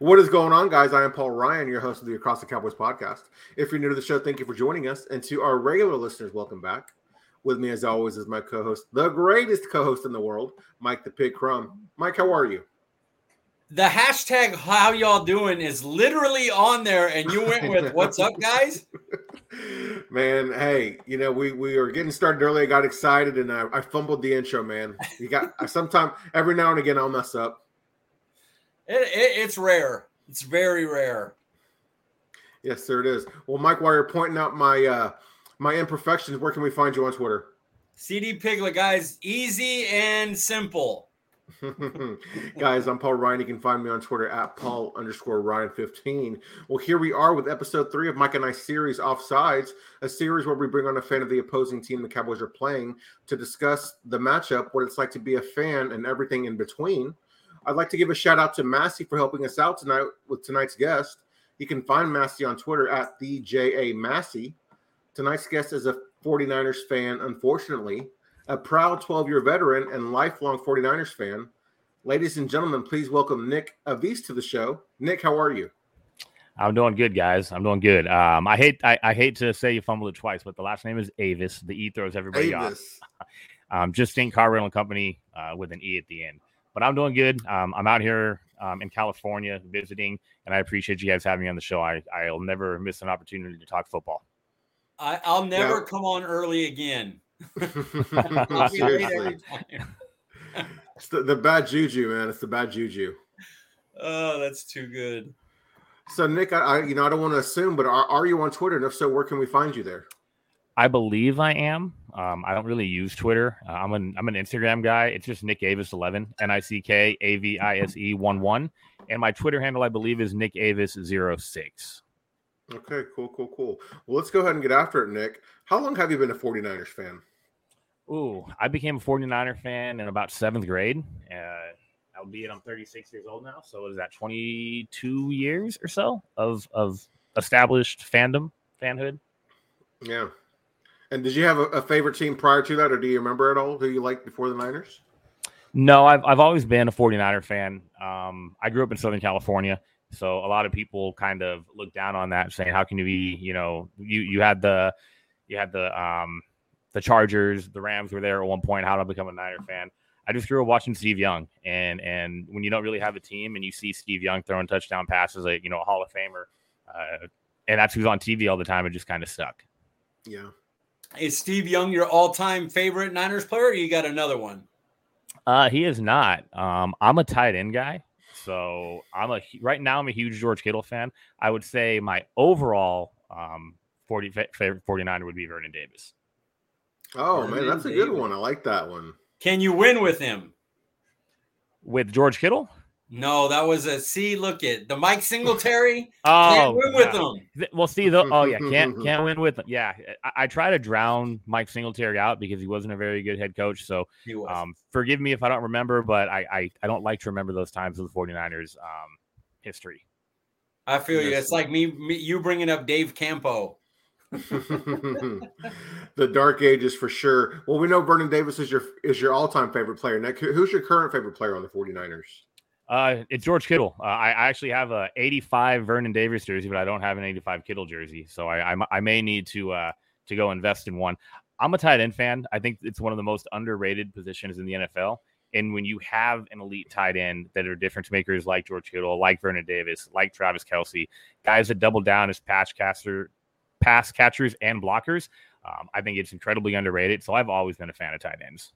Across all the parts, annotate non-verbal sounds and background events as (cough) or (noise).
What is going on, guys? I am Paul Ryan, your host of the Across the Cowboys podcast. If you're new to the show, thank you for joining us. And to our regular listeners, welcome back. With me, as always, is my co host, the greatest co host in the world, Mike the Pig Crumb. Mike, how are you? The hashtag how y'all doing is literally on there, and you went with (laughs) what's up, guys? Man, hey, you know, we we were getting started early. I got excited and I, I fumbled the intro, man. You got sometimes every now and again I'll mess up. It, it, it's rare. It's very rare. Yes, sir, it is. Well, Mike, while you're pointing out my uh my imperfections, where can we find you on Twitter? CD Piglet, guys, easy and simple. (laughs) Guys, I'm Paul Ryan. You can find me on Twitter at Paul underscore Ryan15. Well, here we are with episode three of Mike and I series Offsides, a series where we bring on a fan of the opposing team the Cowboys are playing to discuss the matchup, what it's like to be a fan, and everything in between. I'd like to give a shout out to Massey for helping us out tonight with tonight's guest. You can find Massey on Twitter at the JA Massey. Tonight's guest is a 49ers fan, unfortunately, a proud 12 year veteran and lifelong 49ers fan. Ladies and gentlemen, please welcome Nick Avise to the show. Nick, how are you? I'm doing good, guys. I'm doing good. Um, I hate I, I, hate to say you fumbled it twice, but the last name is Avise. The E throws everybody Avis. off. (laughs) um, just St. Car Rental Company uh, with an E at the end. But I'm doing good. Um, I'm out here um, in California visiting, and I appreciate you guys having me on the show. I I'll never miss an opportunity to talk football. I, will never yeah. come on early again. (laughs) it's the, the bad juju, man. It's the bad juju. Oh, that's too good. So, Nick, I, I, you know I don't want to assume, but are, are you on Twitter? And if so, where can we find you there? I believe I am. Um, I don't really use Twitter. Uh, I'm an I'm an Instagram guy. It's just Nick Avise eleven, N I C K A V I S E one one, and my Twitter handle I believe is Nick Avise 06. Okay, cool, cool, cool. Well, let's go ahead and get after it, Nick. How long have you been a 49ers fan? Ooh, I became a 49er fan in about seventh grade. Uh, albeit I'm 36 years old now. So is that 22 years or so of of established fandom, fanhood? Yeah. And did you have a, a favorite team prior to that, or do you remember at all who you liked before the Niners? No, I've I've always been a 49er fan. Um, I grew up in Southern California. So a lot of people kind of look down on that, saying, "How can you be? You know, you you had the you had the um the Chargers, the Rams were there at one point. How did I become a Niner fan? I just grew up watching Steve Young, and and when you don't really have a team and you see Steve Young throwing touchdown passes, like you know a Hall of Famer, uh, and that's who's on TV all the time, it just kind of stuck. Yeah. Is Steve Young your all-time favorite Niners player? you got another one? Uh, he is not. Um, I'm a tight end guy. So I'm a right now I'm a huge George Kittle fan. I would say my overall um 40 favorite 49er would be Vernon Davis. Oh Vernon man, that's Davis. a good one. I like that one. Can you win with him? With George Kittle? No, that was a see. Look at the Mike Singletary. oh, can't win with them. Well, see, the, oh yeah, can't can't win with them. Yeah, I, I, try to drown Mike Singletary out because he wasn't a very good head coach. So, um, forgive me if I don't remember, but I, I, I don't like to remember those times of the 49ers um, history. I feel you. It's like me, me you bringing up Dave Campo. (laughs) the dark ages for sure. Well, we know Vernon Davis is your is your all time favorite player. Now, who's your current favorite player on the 49ers? Uh, it's George Kittle. Uh, I, I, actually have a 85 Vernon Davis jersey, but I don't have an 85 Kittle jersey, so I, I, I may need to uh, to go invest in one. I'm a tight end fan. I think it's one of the most underrated positions in the NFL. And when you have an elite tight end that are difference makers like George Kittle, like Vernon Davis, like Travis Kelce, guys that double down as pass catcher, pass catchers and blockers, um, I think it's incredibly underrated. So I've always been a fan of tight ends.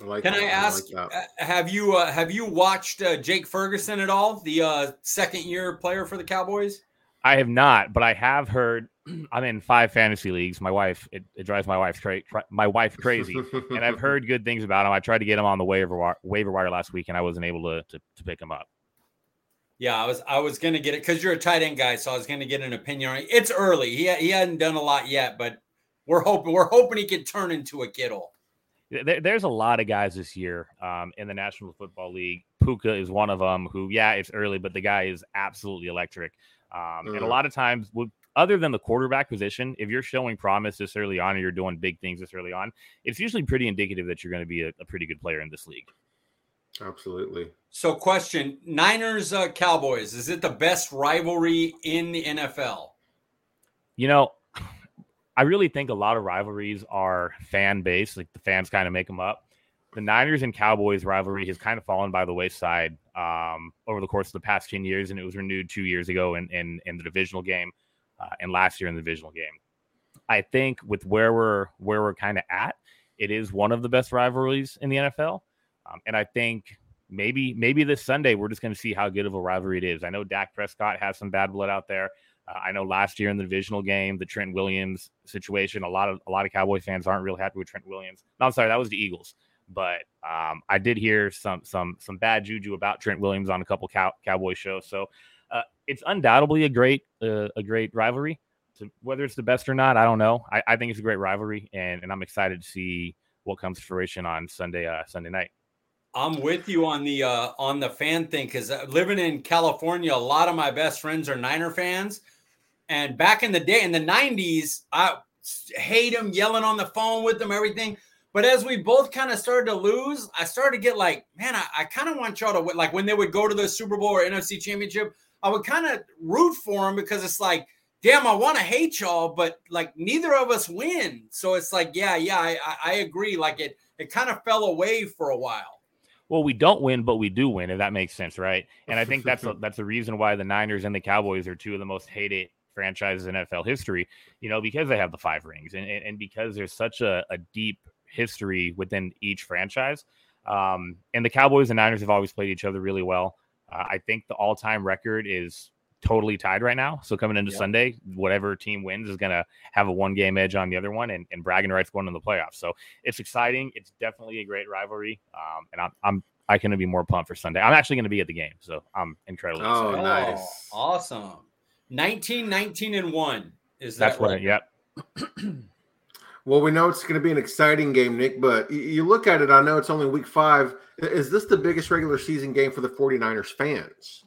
I like Can that. I ask? I like uh, have you uh, have you watched uh, Jake Ferguson at all? The uh, second year player for the Cowboys. I have not, but I have heard. (clears throat) I'm in five fantasy leagues. My wife it, it drives my wife cra- my wife crazy, (laughs) and I've heard good things about him. I tried to get him on the waiver wire, waiver wire last week, and I wasn't able to, to, to pick him up. Yeah, I was I was gonna get it because you're a tight end guy, so I was gonna get an opinion on it. It's early. He he hadn't done a lot yet, but we're hoping we're hoping he can turn into a Kittle there, there's a lot of guys this year um, in the National Football League. Puka is one of them. Who, yeah, it's early, but the guy is absolutely electric. Um, mm. And a mm. lot of times, other than the quarterback position, if you're showing promise this early on, or you're doing big things this early on, it's usually pretty indicative that you're going to be a, a pretty good player in this league. Absolutely. So, question: Niners uh, Cowboys is it the best rivalry in the NFL? You know, I really think a lot of rivalries are fan based, like the fans kind of make them up. The Niners and Cowboys rivalry has kind of fallen by the wayside um, over the course of the past 10 years, and it was renewed two years ago in, in, in the divisional game uh, and last year in the divisional game. I think with where we're where we're kind of at, it is one of the best rivalries in the NFL, um, and I think maybe maybe this Sunday we're just going to see how good of a rivalry it is. I know Dak Prescott has some bad blood out there. Uh, I know last year in the divisional game, the Trent Williams situation, a lot of a lot of Cowboy fans aren't real happy with Trent Williams. No, I'm sorry, that was the Eagles. But um, I did hear some some some bad juju about Trent Williams on a couple cow- Cowboy shows. So uh, it's undoubtedly a great uh, a great rivalry. Whether it's the best or not, I don't know. I, I think it's a great rivalry, and, and I'm excited to see what comes to fruition on Sunday uh, Sunday night. I'm with you on the uh, on the fan thing because uh, living in California, a lot of my best friends are Niner fans, and back in the day in the '90s, I hate them yelling on the phone with them, everything. But as we both kind of started to lose, I started to get like, man, I, I kind of want y'all to like when they would go to the Super Bowl or NFC Championship, I would kind of root for them because it's like, damn, I want to hate y'all, but like neither of us win. So it's like, yeah, yeah, I, I agree. Like it, it kind of fell away for a while well, we don't win, but we do win, if that makes sense, right? (laughs) And I think that's a, that's the reason why the Niners and the Cowboys are two of the most hated franchises in NFL history. You know, because they have the five rings, and and, and because there's such a, a deep history within each franchise. Um, and the Cowboys and Niners have always played each other really well. Uh, I think the all-time record is totally tied right now. So coming into yep. Sunday, whatever team wins is going to have a one game edge on the other one and, and bragging rights going in the playoffs. So it's exciting. It's definitely a great rivalry. Um, and I'm, I'm, I couldn't be more pumped for Sunday. I'm actually going to be at the game. So I'm incredibly oh, excited. nice. Oh, awesome. 19, 19 and one. Is that That's right? what it, yep. (clears throat) well, we know it's going to be an exciting game, Nick, but you look at it, I know it's only week five. Is this the biggest regular season game for the 49ers fans?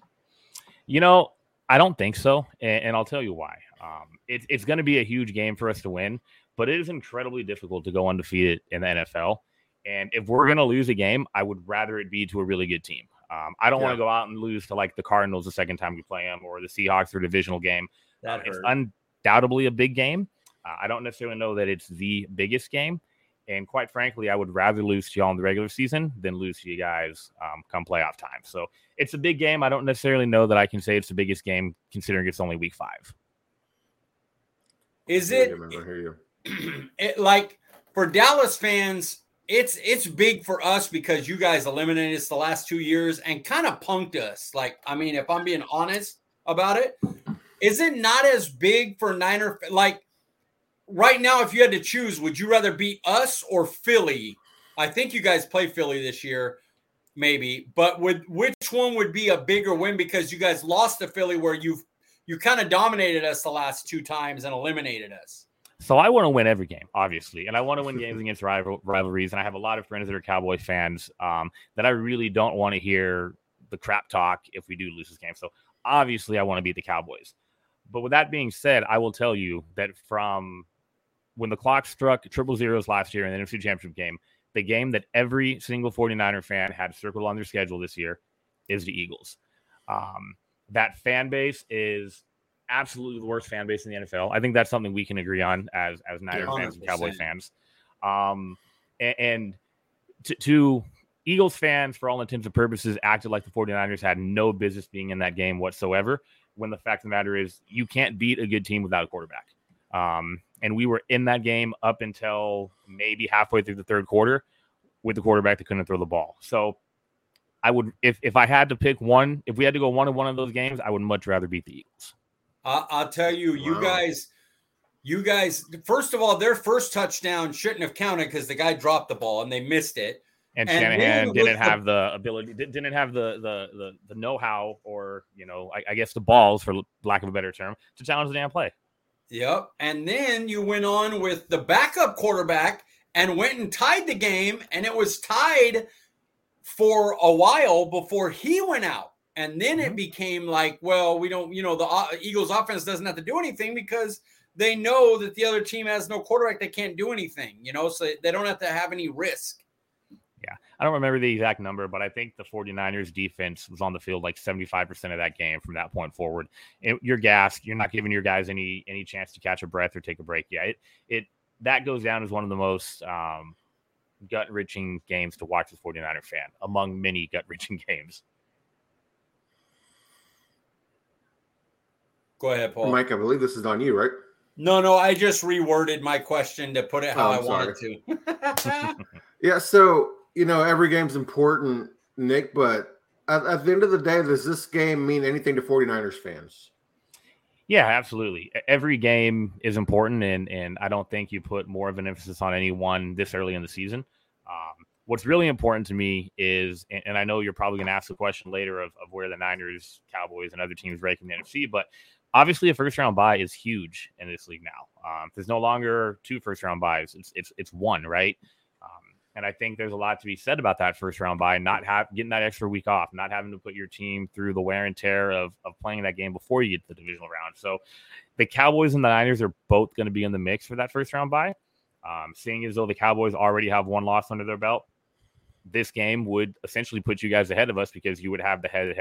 You know, I don't think so, and, and I'll tell you why. Um, it, it's going to be a huge game for us to win, but it is incredibly difficult to go undefeated in the NFL. And if we're going to lose a game, I would rather it be to a really good team. Um, I don't yeah. want to go out and lose to like the Cardinals the second time we play them or the Seahawks or divisional game. Um, it's undoubtedly a big game. Uh, I don't necessarily know that it's the biggest game. And quite frankly, I would rather lose to y'all in the regular season than lose to you guys um, come playoff time. So it's a big game. I don't necessarily know that I can say it's the biggest game considering it's only week five. Is it, (clears throat) it like for Dallas fans? It's it's big for us because you guys eliminated us the last two years and kind of punked us. Like, I mean, if I'm being honest about it, is it not as big for Niner? Like, right now, if you had to choose, would you rather beat us or Philly? I think you guys play Philly this year, maybe. But would which one would be a bigger win because you guys lost to Philly, where you've you kind of dominated us the last two times and eliminated us. So I want to win every game, obviously, and I want to win games (laughs) against rival, rivalries. And I have a lot of friends that are Cowboy fans um, that I really don't want to hear the crap talk if we do lose this game. So obviously, I want to beat the Cowboys. But with that being said, I will tell you that from when the clock struck triple zeros last year in the NFC Championship game, the game that every single 49er fan had circled on their schedule this year is the Eagles. Um, that fan base is absolutely the worst fan base in the NFL. I think that's something we can agree on as as Niner fans and Cowboy fans. Um, and, and to, to Eagles fans, for all intents and purposes, acted like the 49ers had no business being in that game whatsoever. When the fact of the matter is, you can't beat a good team without a quarterback. Um, and we were in that game up until maybe halfway through the third quarter with the quarterback that couldn't throw the ball. So I would, if if I had to pick one, if we had to go one of one of those games, I would much rather beat the Eagles. I'll tell you, wow. you guys, you guys. First of all, their first touchdown shouldn't have counted because the guy dropped the ball and they missed it. And, and Shanahan didn't have the, the ability, didn't have the the the, the know how, or you know, I, I guess the balls, for lack of a better term, to challenge the damn play. Yep. And then you went on with the backup quarterback and went and tied the game, and it was tied for a while before he went out. And then mm-hmm. it became like, well, we don't, you know, the Eagles offense doesn't have to do anything because they know that the other team has no quarterback. They can't do anything, you know, so they don't have to have any risk. Yeah. I don't remember the exact number, but I think the 49ers defense was on the field like 75% of that game from that point forward. And you're gassed. You're not giving your guys any any chance to catch a breath or take a break. Yeah. It it that goes down as one of the most um, gut wrenching games to watch as 49er fan among many gut wrenching (laughs) games. Go ahead, Paul. Mike, I believe this is on you, right? No, no, I just reworded my question to put it how oh, I wanted to. (laughs) (laughs) yeah, so you know every game's important, Nick, but at, at, the end of the day, does this game mean anything to 49ers fans? Yeah, absolutely. Every game is important, and and I don't think you put more of an emphasis on any one this early in the season. Um, what's really important to me is, and I know you're probably going to ask the question later of, of where the Niners, Cowboys, and other teams rank in the NFC, but obviously a first round buy is huge in this league now. Um, there's no longer two first round buys; it's it's it's one, right? And I think there's a lot to be said about that first round buy, not have getting that extra week off, not having to put your team through the wear and tear of of playing that game before you get to the divisional round. So, the Cowboys and the Niners are both going to be in the mix for that first round buy. Um, seeing as though the Cowboys already have one loss under their belt, this game would essentially put you guys ahead of us because you would have the head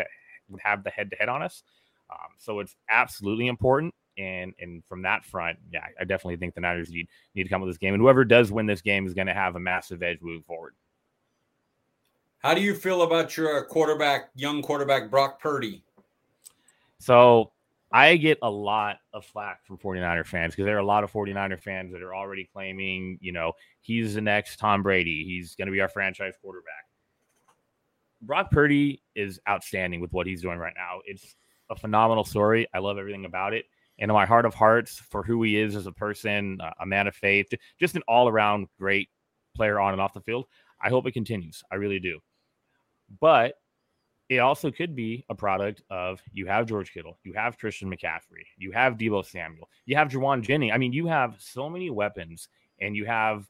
would have the head to head on us. Um, so it's absolutely important. And and from that front, yeah, I definitely think the Niners need need to come with this game. And whoever does win this game is going to have a massive edge moving forward. How do you feel about your uh, quarterback, young quarterback Brock Purdy? So I get a lot of flack from 49er fans because there are a lot of 49er fans that are already claiming, you know, he's the next Tom Brady. He's going to be our franchise quarterback. Brock Purdy is outstanding with what he's doing right now. It's a phenomenal story. I love everything about it. And in my heart of hearts, for who he is as a person, a man of faith, just an all around great player on and off the field, I hope it continues. I really do. But it also could be a product of you have George Kittle, you have Christian McCaffrey, you have Deebo Samuel, you have Jauan Jennings. I mean, you have so many weapons and you have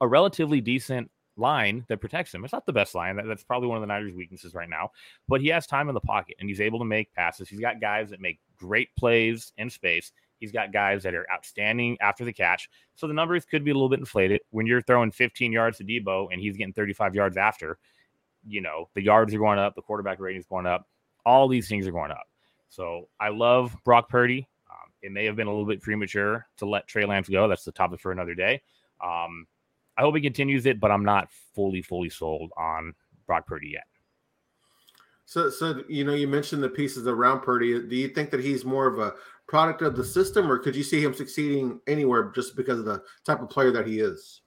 a relatively decent line that protects him. It's not the best line. That's probably one of the Niners' weaknesses right now. But he has time in the pocket and he's able to make passes. He's got guys that make great plays in space. He's got guys that are outstanding after the catch. So the numbers could be a little bit inflated when you're throwing 15 yards to Deebo and he's getting 35 yards after. You know, the yards are going up, the quarterback rating is going up. All these things are going up. So I love Brock Purdy. Um, it may have been a little bit premature to let Trey Lance go. That's the topic for another day. Um, I hope he continues it, but I'm not fully, fully sold on Brock Purdy yet. So, so you know, you mentioned the pieces around Purdy. Do you think that he's more of a product of the system, or could you see him succeeding anywhere just because of the type of player that he is?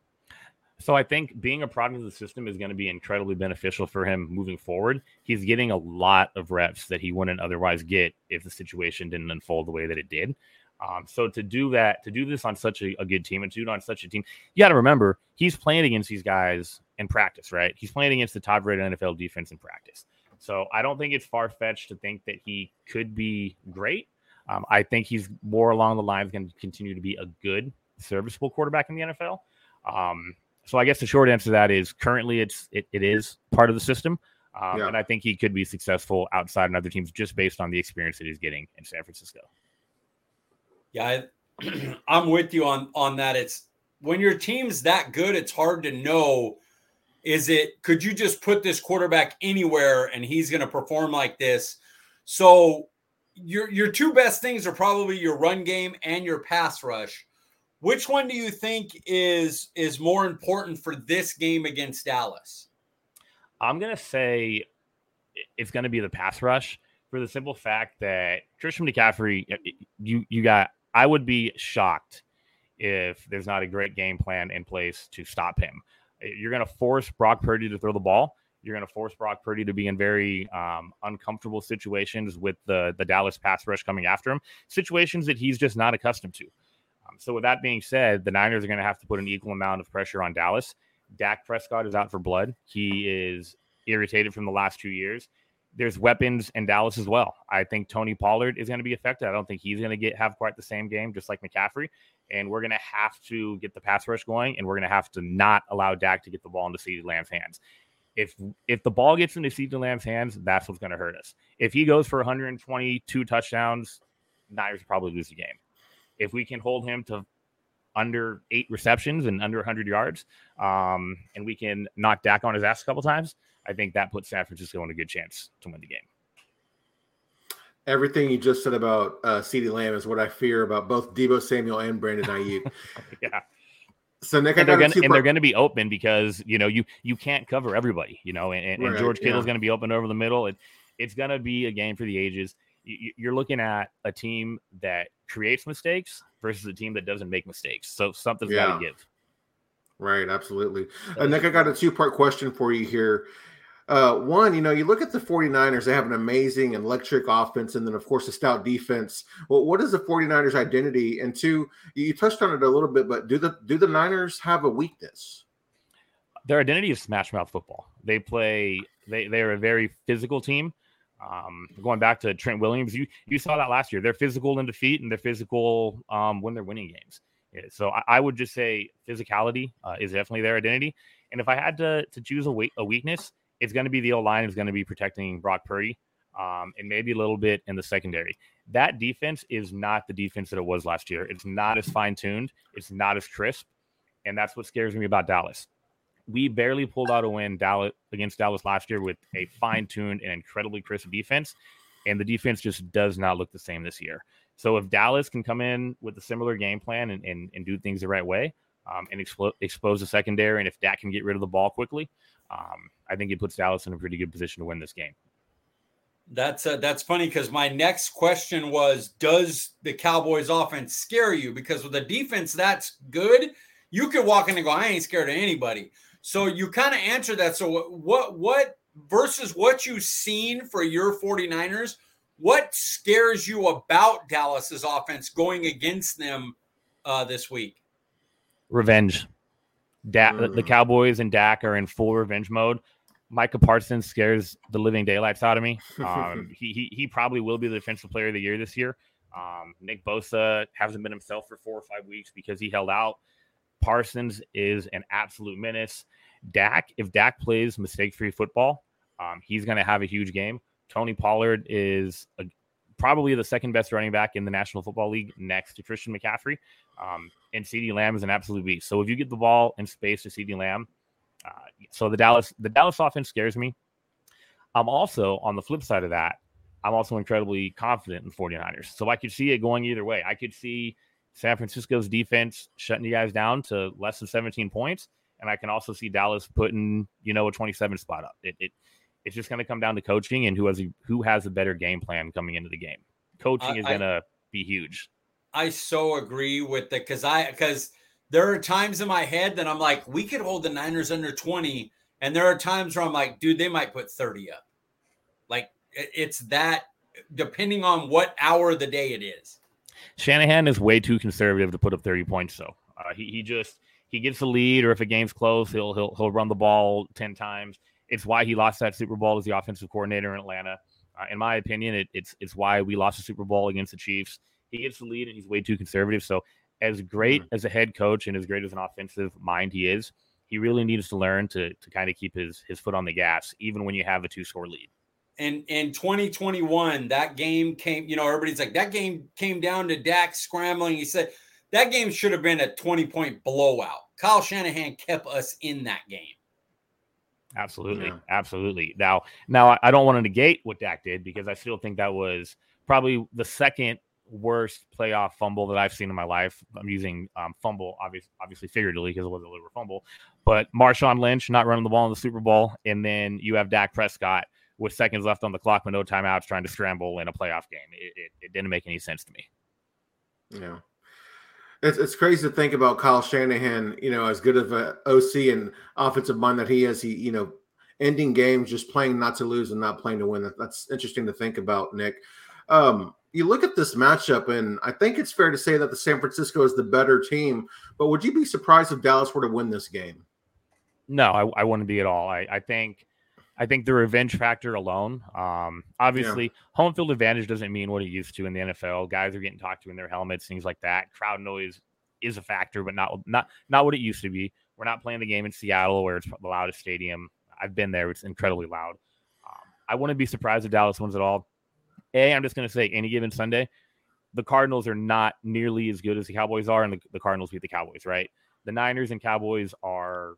So I think being a product of the system is going to be incredibly beneficial for him moving forward. He's getting a lot of reps that he wouldn't otherwise get if the situation didn't unfold the way that it did. Um, so to do that, to do this on such a, a good team and to do it on such a team, you got to remember he's playing against these guys in practice, right? He's playing against the top rated NFL defense in practice. So I don't think it's far fetched to think that he could be great. Um, I think he's more along the lines going to continue to be a good, serviceable quarterback in the NFL. Um, so I guess the short answer to that is currently it's it, it is part of the system. Um, yeah. And I think he could be successful outside and other teams just based on the experience that he's getting in San Francisco. Yeah, I, (clears throat) I'm with you on on that. It's when your team's that good, it's hard to know. Is it could you just put this quarterback anywhere and he's going to perform like this? So your your two best things are probably your run game and your pass rush. Which one do you think is is more important for this game against Dallas? I'm gonna say it's gonna be the pass rush for the simple fact that Christian McCaffrey, you you got I would be shocked if there's not a great game plan in place to stop him. You're going to force Brock Purdy to throw the ball. You're going to force Brock Purdy to be in very um, uncomfortable situations with the the Dallas pass rush coming after him, situations that he's just not accustomed to. Um, so, with that being said, the Niners are going to have to put an equal amount of pressure on Dallas. Dak Prescott is out for blood. He is irritated from the last two years there's weapons in Dallas as well. I think Tony Pollard is going to be affected. I don't think he's going to get have quite the same game, just like McCaffrey. And we're going to have to get the pass rush going, and we're going to have to not allow Dak to get the ball into CeeDee Lamb's hands. If if the ball gets into CeeDee Lamb's hands, that's what's going to hurt us. If he goes for 122 touchdowns, Niners probably lose the game. If we can hold him to under eight receptions and under 100 yards, um, and we can knock Dak on his ass a couple times, I think that puts San Francisco in a good chance to win the game. Everything you just said about uh, CeeDee Lamb is what I fear about both Deebo Samuel and Brandon Aiyuk. (laughs) yeah. So Nick, and they're, gonna, and they're gonna be open because you know you you can't cover everybody, you know, and, and, right, and George Kittle's yeah. gonna be open over the middle. It, it's gonna be a game for the ages. You, you're looking at a team that creates mistakes versus a team that doesn't make mistakes. So something's yeah. got to give. Right, absolutely. Uh, Nick, I got a two part question for you here. Uh, one, you know, you look at the 49ers, they have an amazing electric offense, and then, of course, a stout defense. Well, what is the 49ers' identity? And two, you touched on it a little bit, but do the do the Niners have a weakness? Their identity is smash mouth football. They play, they, they're a very physical team. Um, going back to Trent Williams, you you saw that last year. They're physical in defeat, and they're physical um, when they're winning games. So I, I would just say physicality uh, is definitely their identity. And if I had to to choose a, a weakness, it's going to be the O line is going to be protecting Brock Purdy, um, and maybe a little bit in the secondary. That defense is not the defense that it was last year. It's not as fine tuned. It's not as crisp, and that's what scares me about Dallas. We barely pulled out a win Dallas against Dallas last year with a fine tuned and incredibly crisp defense, and the defense just does not look the same this year. So if Dallas can come in with a similar game plan and, and, and do things the right way, um, and explo- expose the secondary, and if Dak can get rid of the ball quickly, um, I think it puts Dallas in a pretty good position to win this game. That's uh, that's funny because my next question was, does the Cowboys offense scare you? Because with a defense that's good, you could walk in and go, I ain't scared of anybody. So you kind of answer that. So what what versus what you've seen for your 49ers, what scares you about Dallas's offense going against them uh, this week? Revenge. Dak, mm. the Cowboys and Dak are in full revenge mode. Micah Parsons scares the living daylights out of me. Um, (laughs) he, he he probably will be the defensive player of the year this year. Um, Nick Bosa hasn't been himself for four or five weeks because he held out. Parsons is an absolute menace. Dak, if Dak plays mistake-free football, um, he's going to have a huge game. Tony Pollard is a, probably the second best running back in the National Football League next to Christian McCaffrey. Um, and CeeDee Lamb is an absolute beast. So if you get the ball in space to CeeDee Lamb, uh, so the Dallas the Dallas offense scares me. I'm also on the flip side of that. I'm also incredibly confident in 49ers. So I could see it going either way. I could see San Francisco's defense shutting you guys down to less than 17 points, and I can also see Dallas putting you know a 27 spot up. It, it it's just going to come down to coaching and who has a, who has a better game plan coming into the game. Coaching is going to be huge. I so agree with it because I because there are times in my head that I'm like, we could hold the Niners under 20, and there are times where I'm like, dude, they might put 30 up. Like it's that depending on what hour of the day it is. Shanahan is way too conservative to put up 30 points, though. Uh, he, he just he gets the lead, or if a game's close, he'll he'll he'll run the ball 10 times. It's why he lost that Super Bowl as the offensive coordinator in Atlanta. Uh, in my opinion, it, it's it's why we lost the Super Bowl against the Chiefs. He gets the lead and he's way too conservative. So, as great mm-hmm. as a head coach and as great as an offensive mind he is, he really needs to learn to to kind of keep his his foot on the gas, even when you have a two score lead. And in 2021, that game came. You know, everybody's like that game came down to Dak scrambling. He said that game should have been a 20 point blowout. Kyle Shanahan kept us in that game. Absolutely, yeah. absolutely. Now, now I don't want to negate what Dak did because I still think that was probably the second worst playoff fumble that I've seen in my life. I'm using um, fumble, obviously, obviously figuratively because it was a little fumble. But Marshawn Lynch not running the ball in the Super Bowl, and then you have Dak Prescott with seconds left on the clock with no timeouts trying to scramble in a playoff game. It, it, it didn't make any sense to me. Yeah. It's, it's crazy to think about Kyle Shanahan, you know, as good of a OC and offensive mind that he is. He, you know, ending games, just playing not to lose and not playing to win. That's interesting to think about, Nick. Um, you look at this matchup, and I think it's fair to say that the San Francisco is the better team. But would you be surprised if Dallas were to win this game? No, I, I wouldn't be at all. I, I think I think the revenge factor alone. Um, obviously, yeah. home field advantage doesn't mean what it used to in the NFL. Guys are getting talked to in their helmets, things like that. Crowd noise is a factor, but not not not what it used to be. We're not playing the game in Seattle where it's the loudest stadium. I've been there; it's incredibly loud. Um, I wouldn't be surprised if Dallas wins it all. A, I'm just going to say any given Sunday, the Cardinals are not nearly as good as the Cowboys are, and the, the Cardinals beat the Cowboys, right? The Niners and Cowboys are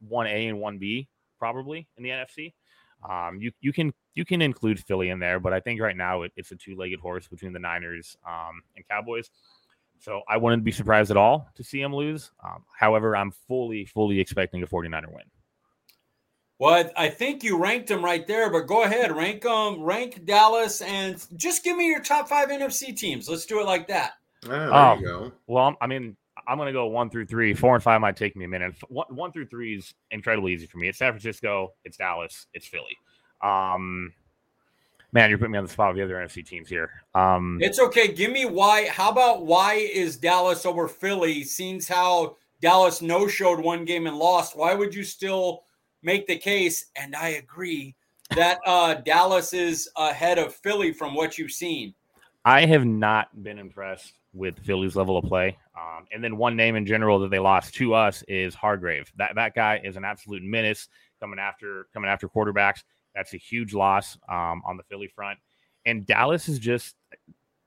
one A and one B probably in the NFC. Um, you you can you can include Philly in there, but I think right now it, it's a two legged horse between the Niners um, and Cowboys. So I wouldn't be surprised at all to see them lose. Um, however, I'm fully fully expecting a 49er win. Well, I think you ranked them right there, but go ahead, rank them, rank Dallas, and just give me your top five NFC teams. Let's do it like that. Oh, there you go. Well, I mean, I'm going to go one through three. Four and five might take me a minute. One, one through three is incredibly easy for me. It's San Francisco, it's Dallas, it's Philly. Um, man, you're putting me on the spot with the other NFC teams here. Um, It's okay. Give me why. How about why is Dallas over Philly? Seems how Dallas no showed one game and lost. Why would you still make the case? And I agree that uh, Dallas is ahead of Philly from what you've seen. I have not been impressed with Philly's level of play. Um, and then one name in general that they lost to us is Hargrave. That that guy is an absolute menace coming after coming after quarterbacks. That's a huge loss um, on the Philly front. And Dallas is just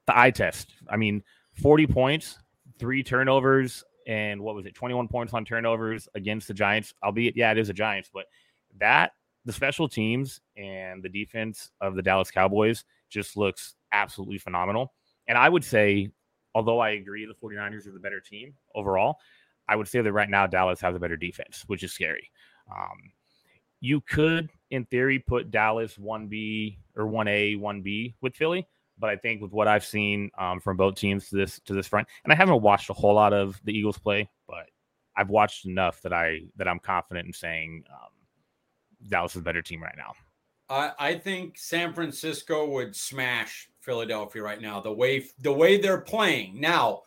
the eye test. I mean, 40 points, three turnovers, and what was it, 21 points on turnovers against the Giants. Albeit, yeah, it is a Giants, but that the special teams and the defense of the Dallas Cowboys just looks absolutely phenomenal. And I would say, although I agree the 49ers are the better team overall, I would say that right now Dallas has a better defense, which is scary. Um, you could, in theory, put Dallas 1B or 1A, 1B with Philly. But I think with what I've seen um, from both teams to this to this front, and I haven't watched a whole lot of the Eagles play, but I've watched enough that I that I'm confident in saying um, Dallas is a better team right now. I, I think San Francisco would smash Philadelphia right now. The way the way they're playing now.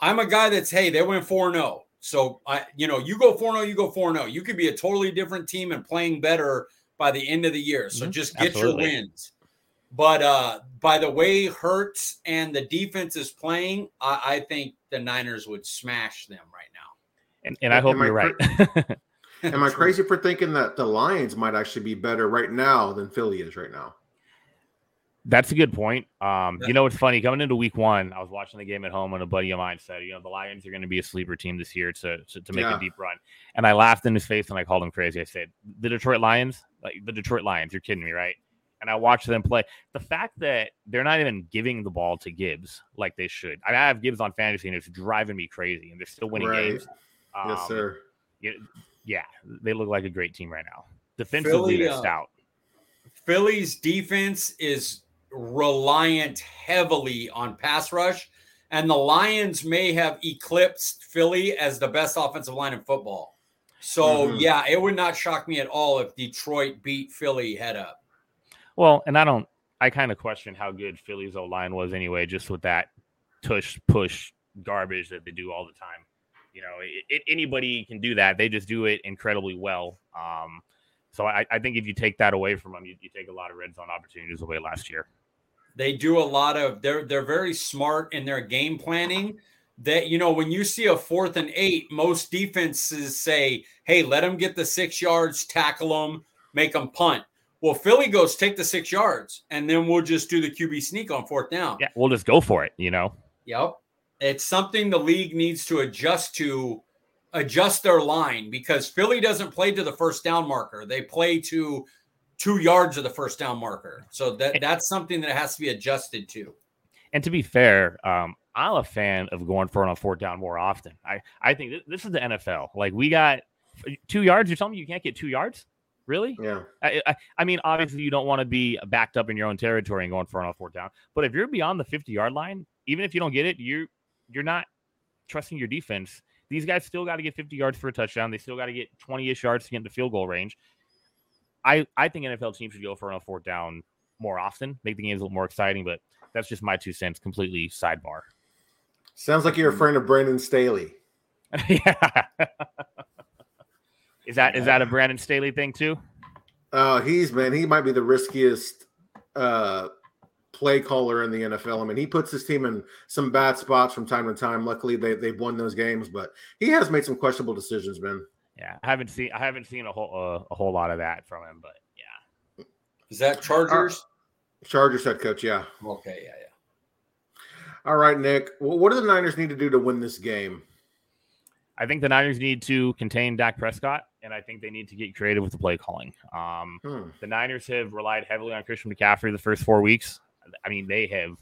I'm a guy that's hey, they went four 0 So I, you know, you go four 0 you go four 0 You could be a totally different team and playing better by the end of the year. So Mhm, just get absolutely. your wins. But uh by the way Hurts and the defense is playing, I, I think the Niners would smash them right now. And, and I hope I you're right. (laughs) Am I crazy for thinking that the Lions might actually be better right now than Philly is right now? That's a good point. Um, Yeah. you know, it's funny coming into week one, I was watching the game at home and a buddy of mine said, you know, the Lions are going to be a sleeper team this year to, to, to make Yeah. a deep run. And I laughed in his face and I called him crazy. I said, the Detroit Lions, like the Detroit Lions, you're kidding me, right? And I watched them play. The fact that they're not even giving the ball to Gibbs like they should. I, I have Gibbs on fantasy and it's driving me crazy and they're still winning Right. games. yes, Um, sir. Yeah, yeah, they look like a great team right now. Defensively, Philly, they're uh, stout. Philly's defense is reliant heavily on pass rush, and the Lions may have eclipsed Philly as the best offensive line in football. So, Mhm. yeah, it would not shock me at all if Detroit beat Philly head up. Well, and I don't. I kind of question how good Philly's O line was anyway, just with that tush push garbage that they do all the time. You know, it, it, anybody can do that. They just do it incredibly well. Um, so I, I think if you take that away from them, you, you take a lot of red zone opportunities away last year. They do a lot of they're they're very smart in their game planning. That you know, when you see a fourth and eight, most defenses say, "Hey, let them get the six yards, tackle them, make them punt." Well, Philly goes take the six yards, and then we'll just do the QB sneak on fourth down. Yeah, we'll just go for it. You know. Yep. It's something the league needs to adjust to, adjust their line because Philly doesn't play to the first down marker. They play to two yards of the first down marker. So that that's something that has to be adjusted to. And to be fair, um, I'm a fan of going for it on fourth down more often. I, I think th- this is the NFL. Like we got two yards. You're telling me you can't get two yards? Really? Yeah. I, I, I mean, obviously, you don't want to be backed up in your own territory and going for it on fourth down. But if you're beyond the 50 yard line, even if you don't get it, you're you're not trusting your defense. These guys still got to get 50 yards for a touchdown. They still got to get 20 ish yards to get into field goal range. I, I think NFL teams should go for it on fourth down more often, make the games a little more exciting. But that's just my two cents, completely sidebar. Sounds like you're a friend of Brandon Staley. (laughs) yeah. is that is that a Brandon Staley thing too? Uh, he's man, he might be the riskiest uh, play caller in the NFL. I mean, he puts his team in some bad spots from time to time. Luckily, they they've won those games, but he has made some questionable decisions, man. Yeah, I haven't seen I haven't seen a whole uh, a whole lot of that from him, but yeah. Is that Chargers? Chargers head coach, yeah. Okay, yeah, yeah. All right, Nick. Well, what do the Niners need to do to win this game? I think the Niners need to contain Dak Prescott, and I think they need to get creative with the play calling. Um, hmm. The Niners have relied heavily on Christian McCaffrey the first four weeks. I mean, they have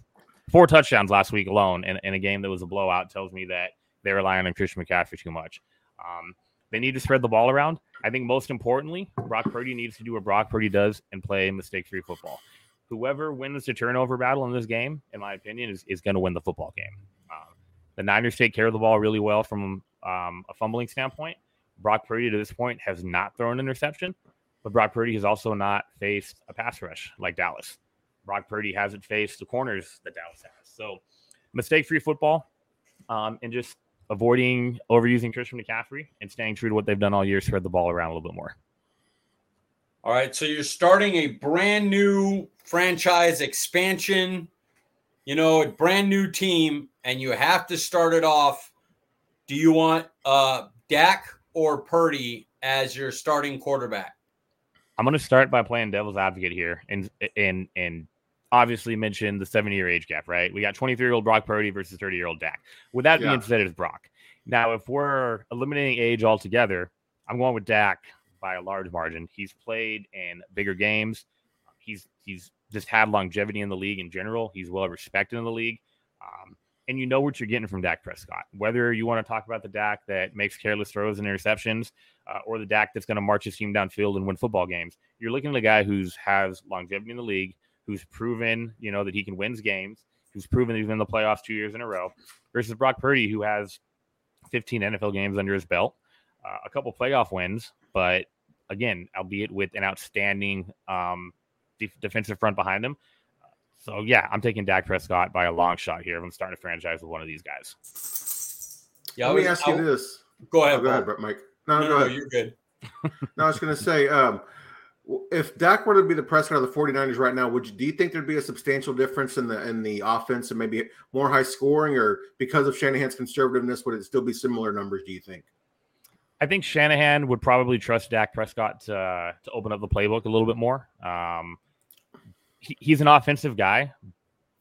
four touchdowns last week alone in, in a game that was a blowout. Tells me that they rely on Christian McCaffrey too much. Um, they need to spread the ball around. I think most importantly, Brock Purdy needs to do what Brock Purdy does and play mistake-free football. Whoever wins the turnover battle in this game, in my opinion, is, is going to win the football game. Um, the Niners take care of the ball really well from um, a fumbling standpoint. Brock Purdy to this point has not thrown an interception, but Brock Purdy has also not faced a pass rush like Dallas. Brock Purdy hasn't faced the corners that Dallas has. So, mistake free football um, and just avoiding overusing Christian McCaffrey and staying true to what they've done all year, spread the ball around a little bit more. All right. So, you're starting a brand new franchise expansion, you know, a brand new team, and you have to start it off do you want uh, Dak or Purdy as your starting quarterback? I'm going to start by playing devil's advocate here, and and and obviously mention the seven year age gap. Right, we got 23 year old Brock Purdy versus 30 year old Dak. With that yeah. being said, it's Brock. Now, if we're eliminating age altogether, I'm going with Dak by a large margin. He's played in bigger games. He's he's just had longevity in the league in general. He's well respected in the league. Um, and you know what you're getting from Dak Prescott. Whether you want to talk about the Dak that makes careless throws and interceptions, uh, or the Dak that's going to march his team downfield and win football games, you're looking at a guy who's has longevity in the league, who's proven you know that he can win games, who's proven he's in the playoffs two years in a row, versus Brock Purdy who has 15 NFL games under his belt, uh, a couple playoff wins, but again, albeit with an outstanding um, defensive front behind him, so yeah, I'm taking Dak Prescott by a long shot here. If I'm starting a franchise with one of these guys. Yeah, let me ask you this. Go ahead, oh, go ahead, Mike. No, no, no, no you're good. (laughs) no, I was going to say, um, if Dak were to be the president of the 49ers right now, would you do you think there'd be a substantial difference in the in the offense and maybe more high scoring, or because of Shanahan's conservativeness, would it still be similar numbers? Do you think? I think Shanahan would probably trust Dak Prescott to, to open up the playbook a little bit more. Um, he, he's an offensive guy,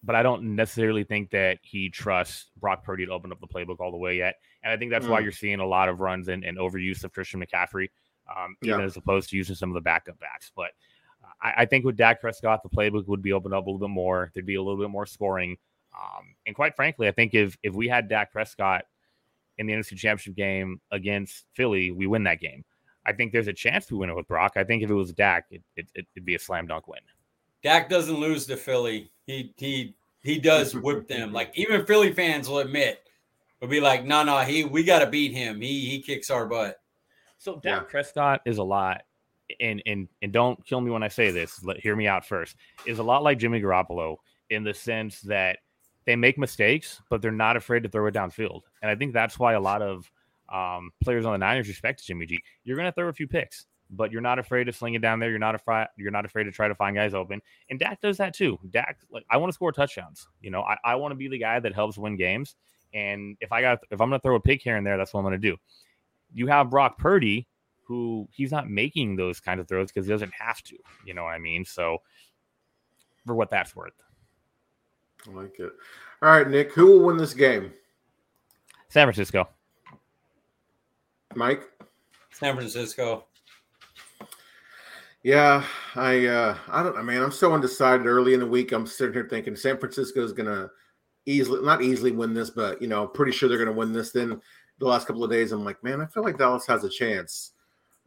but I don't necessarily think that he trusts Brock Purdy to open up the playbook all the way yet. And I think that's mm. why you're seeing a lot of runs and, and overuse of Christian McCaffrey, um, even yeah. as opposed to using some of the backup backs. But I, I, think with Dak Prescott, the playbook would be opened up a little bit more. There'd be a little bit more scoring. Um, and quite frankly, I think if if we had Dak Prescott in the NFC Championship game against Philly, we win that game. I think there's a chance we win it with Brock. I think if it was Dak, it, it, it'd be a slam dunk win. Dak doesn't lose to Philly. He he he does whip them. Like even Philly fans will admit, will be like, no, no, he we got to beat him. He he kicks our butt. So Dak yeah. Prescott is a lot, and and and don't kill me when I say this. Let hear me out first. Is a lot like Jimmy Garoppolo in the sense that they make mistakes, but they're not afraid to throw it downfield. And I think that's why a lot of um, players on the Niners respect Jimmy G. You're going to throw a few picks but you're not afraid to sling it down there. You're not afraid. You're not afraid to try to find guys open. And Dak does that too. Dak, like I want to score touchdowns. You know, I, I want to be the guy that helps win games. And if I got, if I'm going to throw a pick here and there, that's what I'm going to do. You have Brock Purdy, who he's not making those kinds of throws because he doesn't have to. You know what I mean? So, for what that's worth. I like it. All right, Nick, who will win this game? San Francisco. Mike. San Francisco. Yeah, I uh I don't know, man. I'm so undecided early in the week. I'm sitting here thinking San Francisco is gonna easily not easily win this, but you know, pretty sure they're gonna win this. Then the last couple of days, I'm like, man, I feel like Dallas has a chance.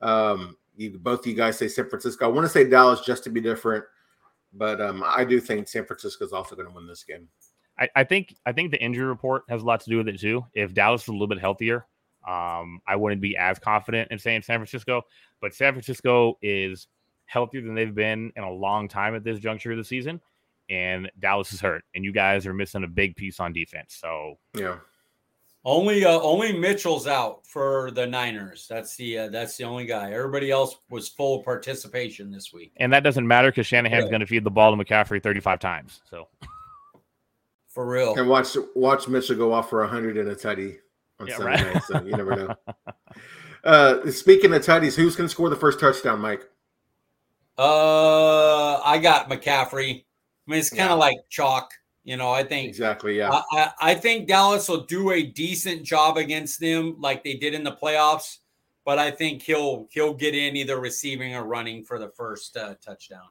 Um, you both of you guys say San Francisco. I want to say Dallas just to be different, but um, I do think San Francisco is also going to win this game. I, I, think I think the injury report has a lot to do with it too. If Dallas is a little bit healthier, um, I wouldn't be as confident in saying San Francisco. But San Francisco is healthier than they've been in a long time at this juncture of the season. And Dallas is hurt, and you guys are missing a big piece on defense. So yeah, only uh, only Mitchell's out for the Niners. That's the uh, that's the only guy. Everybody else was full participation this week, and that doesn't matter because Shanahan's yeah. going to feed the ball to McCaffrey thirty five times. So for real, and watch watch Mitchell go off for hundred in a tutty on yeah, Sunday right. night. So you never know. (laughs) (laughs) uh, speaking of tutties, who's going to score the first touchdown, Mike? Uh, I got McCaffrey. I mean, it's kind of yeah. like chalk. You know, I think exactly. Yeah, I, I, I think Dallas will do a decent job against them, like they did in the playoffs. But I think he'll he'll get in either receiving or running for the first uh, touchdown.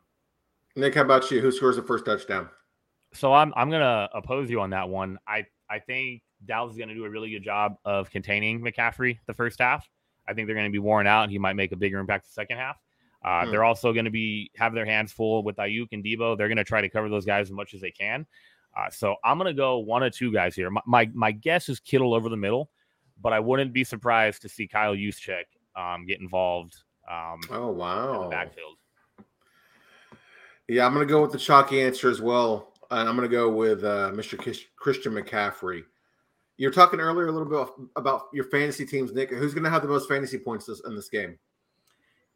Nick, how about you? Who scores the first touchdown? So I'm I'm gonna oppose you on that one. I I think Dallas is gonna do a really good job of containing McCaffrey the first half. I think they're gonna be worn out, and he might make a bigger impact the second half. Uh, hmm. They're also going to be have their hands full with Aiyuk and Deebo. They're going to try to cover those guys as much as they can. Uh, so I'm going to go one or two guys here. My, my, my guess is Kittle over the middle, but I wouldn't be surprised to see Kyle Juszczyk um, get involved. Um, oh wow, backfield. Yeah, I'm going to go with the chalky answer as well. And I'm going to go with uh, Mr. Christian McCaffrey. You're talking earlier a little bit about your fantasy teams, Nick. Who's going to have the most fantasy points in this game?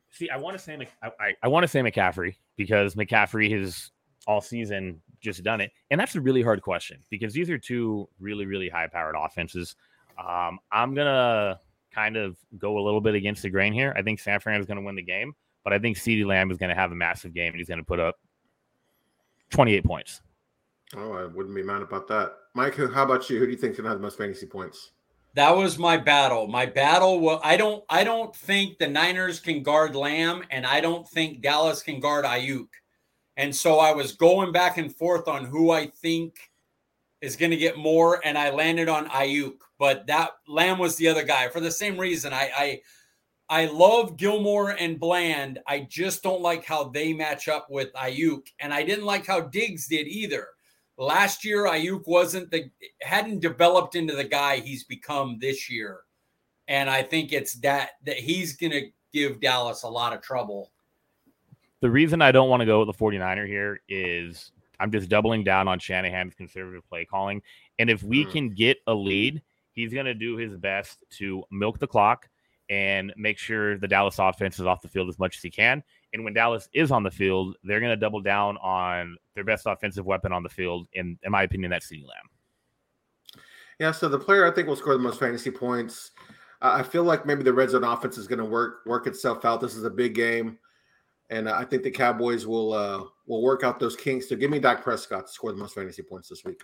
See, I want to say I, I, I want to say McCaffrey because McCaffrey has all season just done it, and that's a really hard question because these are two really really high powered offenses. Um, I'm gonna kind of go a little bit against the grain here. I think San Fran is going to win the game, but I think CeeDee Lamb is going to have a massive game and he's going to put up 28 points. Oh, I wouldn't be mad about that. Mike, how about you? Who do you think is going to have the most fantasy points? That was my battle. My battle. Well, I don't. I don't think the Niners can guard Lamb, and I don't think Dallas can guard Aiyuk. And so I was going back and forth on who I think is going to get more, and I landed on Aiyuk, But that Lamb was the other guy for the same reason. I, I I love Gilmore and Bland. I just don't like how they match up with Aiyuk, and I didn't like how Diggs did either. Last year, Aiyuk wasn't the hadn't developed into the guy he's become this year, and I think it's that that he's going to give Dallas a lot of trouble. The reason I don't want to go with the 49er here is I'm just doubling down on Shanahan's conservative play calling. And if we mm. can get a lead, he's going to do his best to milk the clock and make sure the Dallas offense is off the field as much as he can. And when Dallas is on the field, they're going to double down on their best offensive weapon on the field. In, in my opinion, that's CeeDee Lamb. Yeah, so the player I think will score the most fantasy points. Uh, I feel like maybe the red zone offense is going to work work itself out. This is a big game, and I think the Cowboys will uh, will work out those kinks. So give me Dak Prescott to score the most fantasy points this week.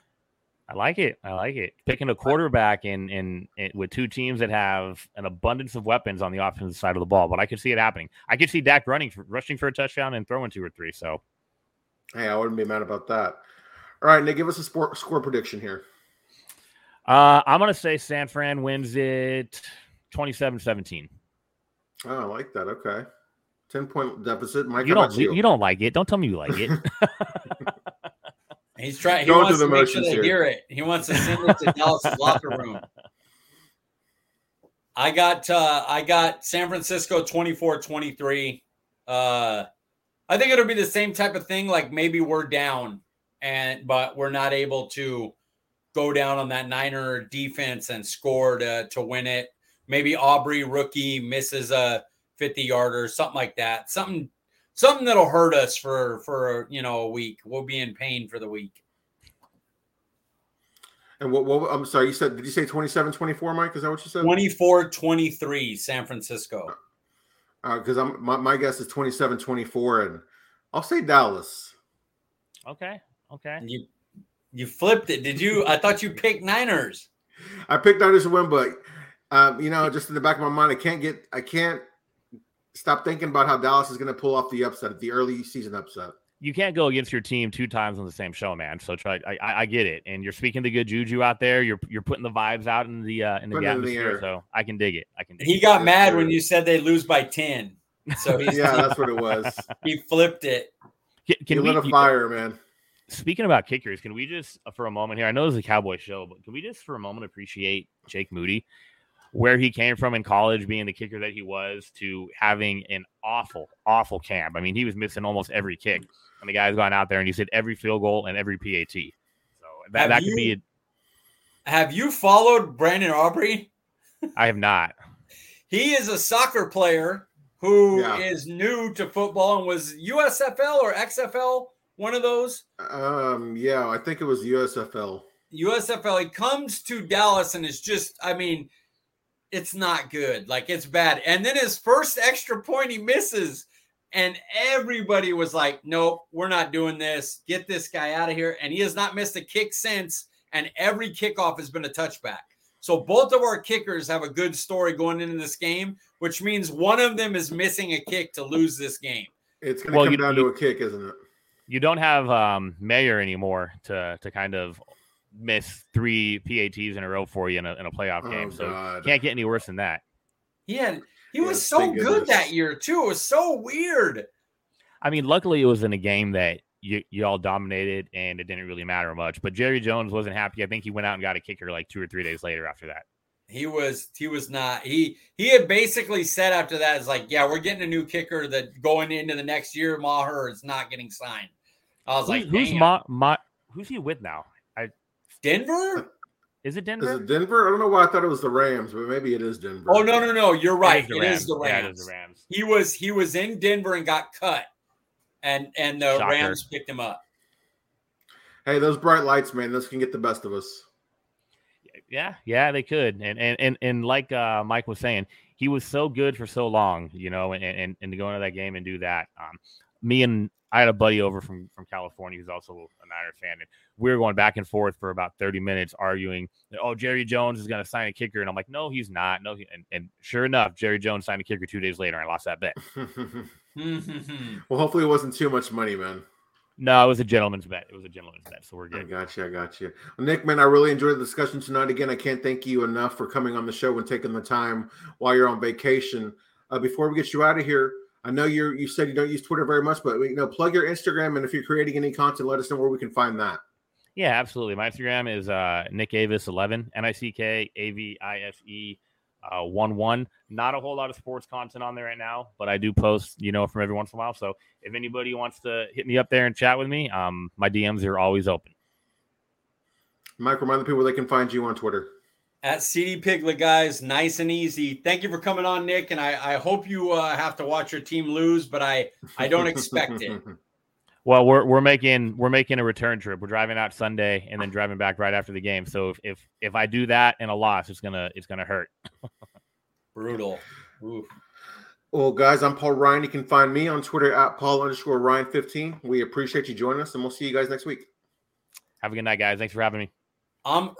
I like it. I like it. Picking a quarterback in, in, in with two teams that have an abundance of weapons on the offensive side of the ball, but I could see it happening. I could see Dak running, for, rushing for a touchdown and throwing two or three. So, hey, I wouldn't be mad about that. All right, Nick, give us a sport, score prediction here. Uh, I'm going to say San Fran wins it 27 17. Oh, I like that. Okay. 10 point deficit. Mike, you don't, you? you don't like it. Don't tell me you like it. (laughs) He's trying. He wants to make sure they here. hear it. He wants to send it to Dallas' locker room. (laughs) I got uh, I got San Francisco 24-23. Uh, I think it'll be the same type of thing. Like maybe we're down, and but we're not able to go down on that Niner defense and score to to win it. Maybe Aubrey rookie misses a 50 yarder, something like that. Something something that'll hurt us for for you know a week. We'll be in pain for the week. And what, what I'm sorry, you said did you say 27 24, Mike? Is that what you said? 24 23, San Francisco. Because uh, I'm my, my guess is 27 24, and I'll say Dallas. Okay. Okay. You you flipped it. Did you? I thought you picked Niners. I picked Niners to win, but um, you know, just in the back of my mind, I can't get I can't stop thinking about how Dallas is going to pull off the upset, the early season upset. You can't go against your team two times on the same show, man. So try. I, I, I get it, and you're speaking the good juju out there. You're you're putting the vibes out in the uh, in the atmosphere. The so I can dig it. I can. he it. got mad when you said they lose by ten. So (laughs) he's yeah, that's what it was. (laughs) He flipped it. Can, can we lit a fire, man? Speaking about kickers, can we just uh, for a moment here? I know this is a Cowboy show, but can we just for a moment appreciate Jake Moody? Where he came from in college, being the kicker that he was, to having an awful, awful camp. I mean, he was missing almost every kick, and the guy's gone out there and he's hit every field goal and every PAT. So that, have that could you, be. A, have you followed Brandon Aubrey? (laughs) I have not. he is a soccer player who yeah. is new to football and was USFL or XFL, one of those. Um, yeah, I think it was USFL. USFL. He comes to Dallas and is just, I mean it's not good. Like it's bad. And then his first extra point he misses, and everybody was like, "Nope, we're not doing this. Get this guy out of here." And he has not missed a kick since, and every kickoff has been a touchback. So both of our kickers have a good story going into this game, which means one of them is missing a kick to lose this game. It's going to well, come you, down you, to a kick, isn't it? You don't have um, Maher anymore to to kind of miss three PATs in a row for you in a, in a playoff game. Oh, so God. can't get any worse than that. Yeah, he yeah, was so good that year too. It was so weird. I mean, luckily it was in a game that you you all dominated and it didn't really matter much. But Jerry Jones wasn't happy. I think he went out and got a kicker like two or three days later after that. He was he was not he he had basically said after that is like yeah we're getting a new kicker that going into the next year Maher is not getting signed. I was like who's Ma, Ma, who's he with now? I Denver. Is it Denver? Is it Denver? I don't know why I thought it was the Rams, but maybe it is Denver. Oh no, no, no! You're right. It is the, it Rams. Is the Rams. Yeah, it is the Rams. He was he was in Denver and got cut, and and the Shocker. Rams picked him up. Hey, those bright lights, man! Those can get the best of us. Yeah, yeah, they could, and and and and like uh, Mike was saying, he was so good for so long, you know, and and, and to go into that game and do that. Um, me and I had a buddy over from from California who's also a Niners fan, and we were going back and forth for about 30 minutes arguing that, oh, Jerry Jones is going to sign a kicker. And I'm like, no, he's not. No, he, and, and sure enough, Jerry Jones signed a kicker two days later. And I lost that bet. (laughs) well, hopefully it wasn't too much money, man. No, it was a gentleman's bet. It was a gentleman's bet, so we're good. I got you. I got you. Well, Nick, man, I really enjoyed the discussion tonight. Again, I can't thank you enough for coming on the show and taking the time while you're on vacation. Uh, before we get you out of here, I know you're you said you don't use Twitter very much, but you know, plug your Instagram and if you're creating any content, let us know where we can find that. Yeah, absolutely. My Instagram is uh, Nick Avise eleven N I C K A V I S E uh, one one. Not a whole lot of sports content on there right now, but I do post, you know, from every once in a while. So if anybody wants to hit me up there and chat with me, um, my DMs are always open. Mike, remind the people they can find you on Twitter at CD Piglet, guys. Nice and easy. Thank you for coming on, Nick. And I, I hope you uh, have to watch your team lose, but I, I don't expect it. (laughs) Well, we're we're making we're making a return trip. We're driving out Sunday and then driving back right after the game. So if if, if I do that and a loss, it's gonna it's gonna hurt. (laughs) Brutal. Oof. Well, guys, I'm Paul Ryan. You can find me on Twitter at Paul underscore Ryan 15. We appreciate you joining us, and we'll see you guys next week. Have a good night, guys. Thanks for having me. I'm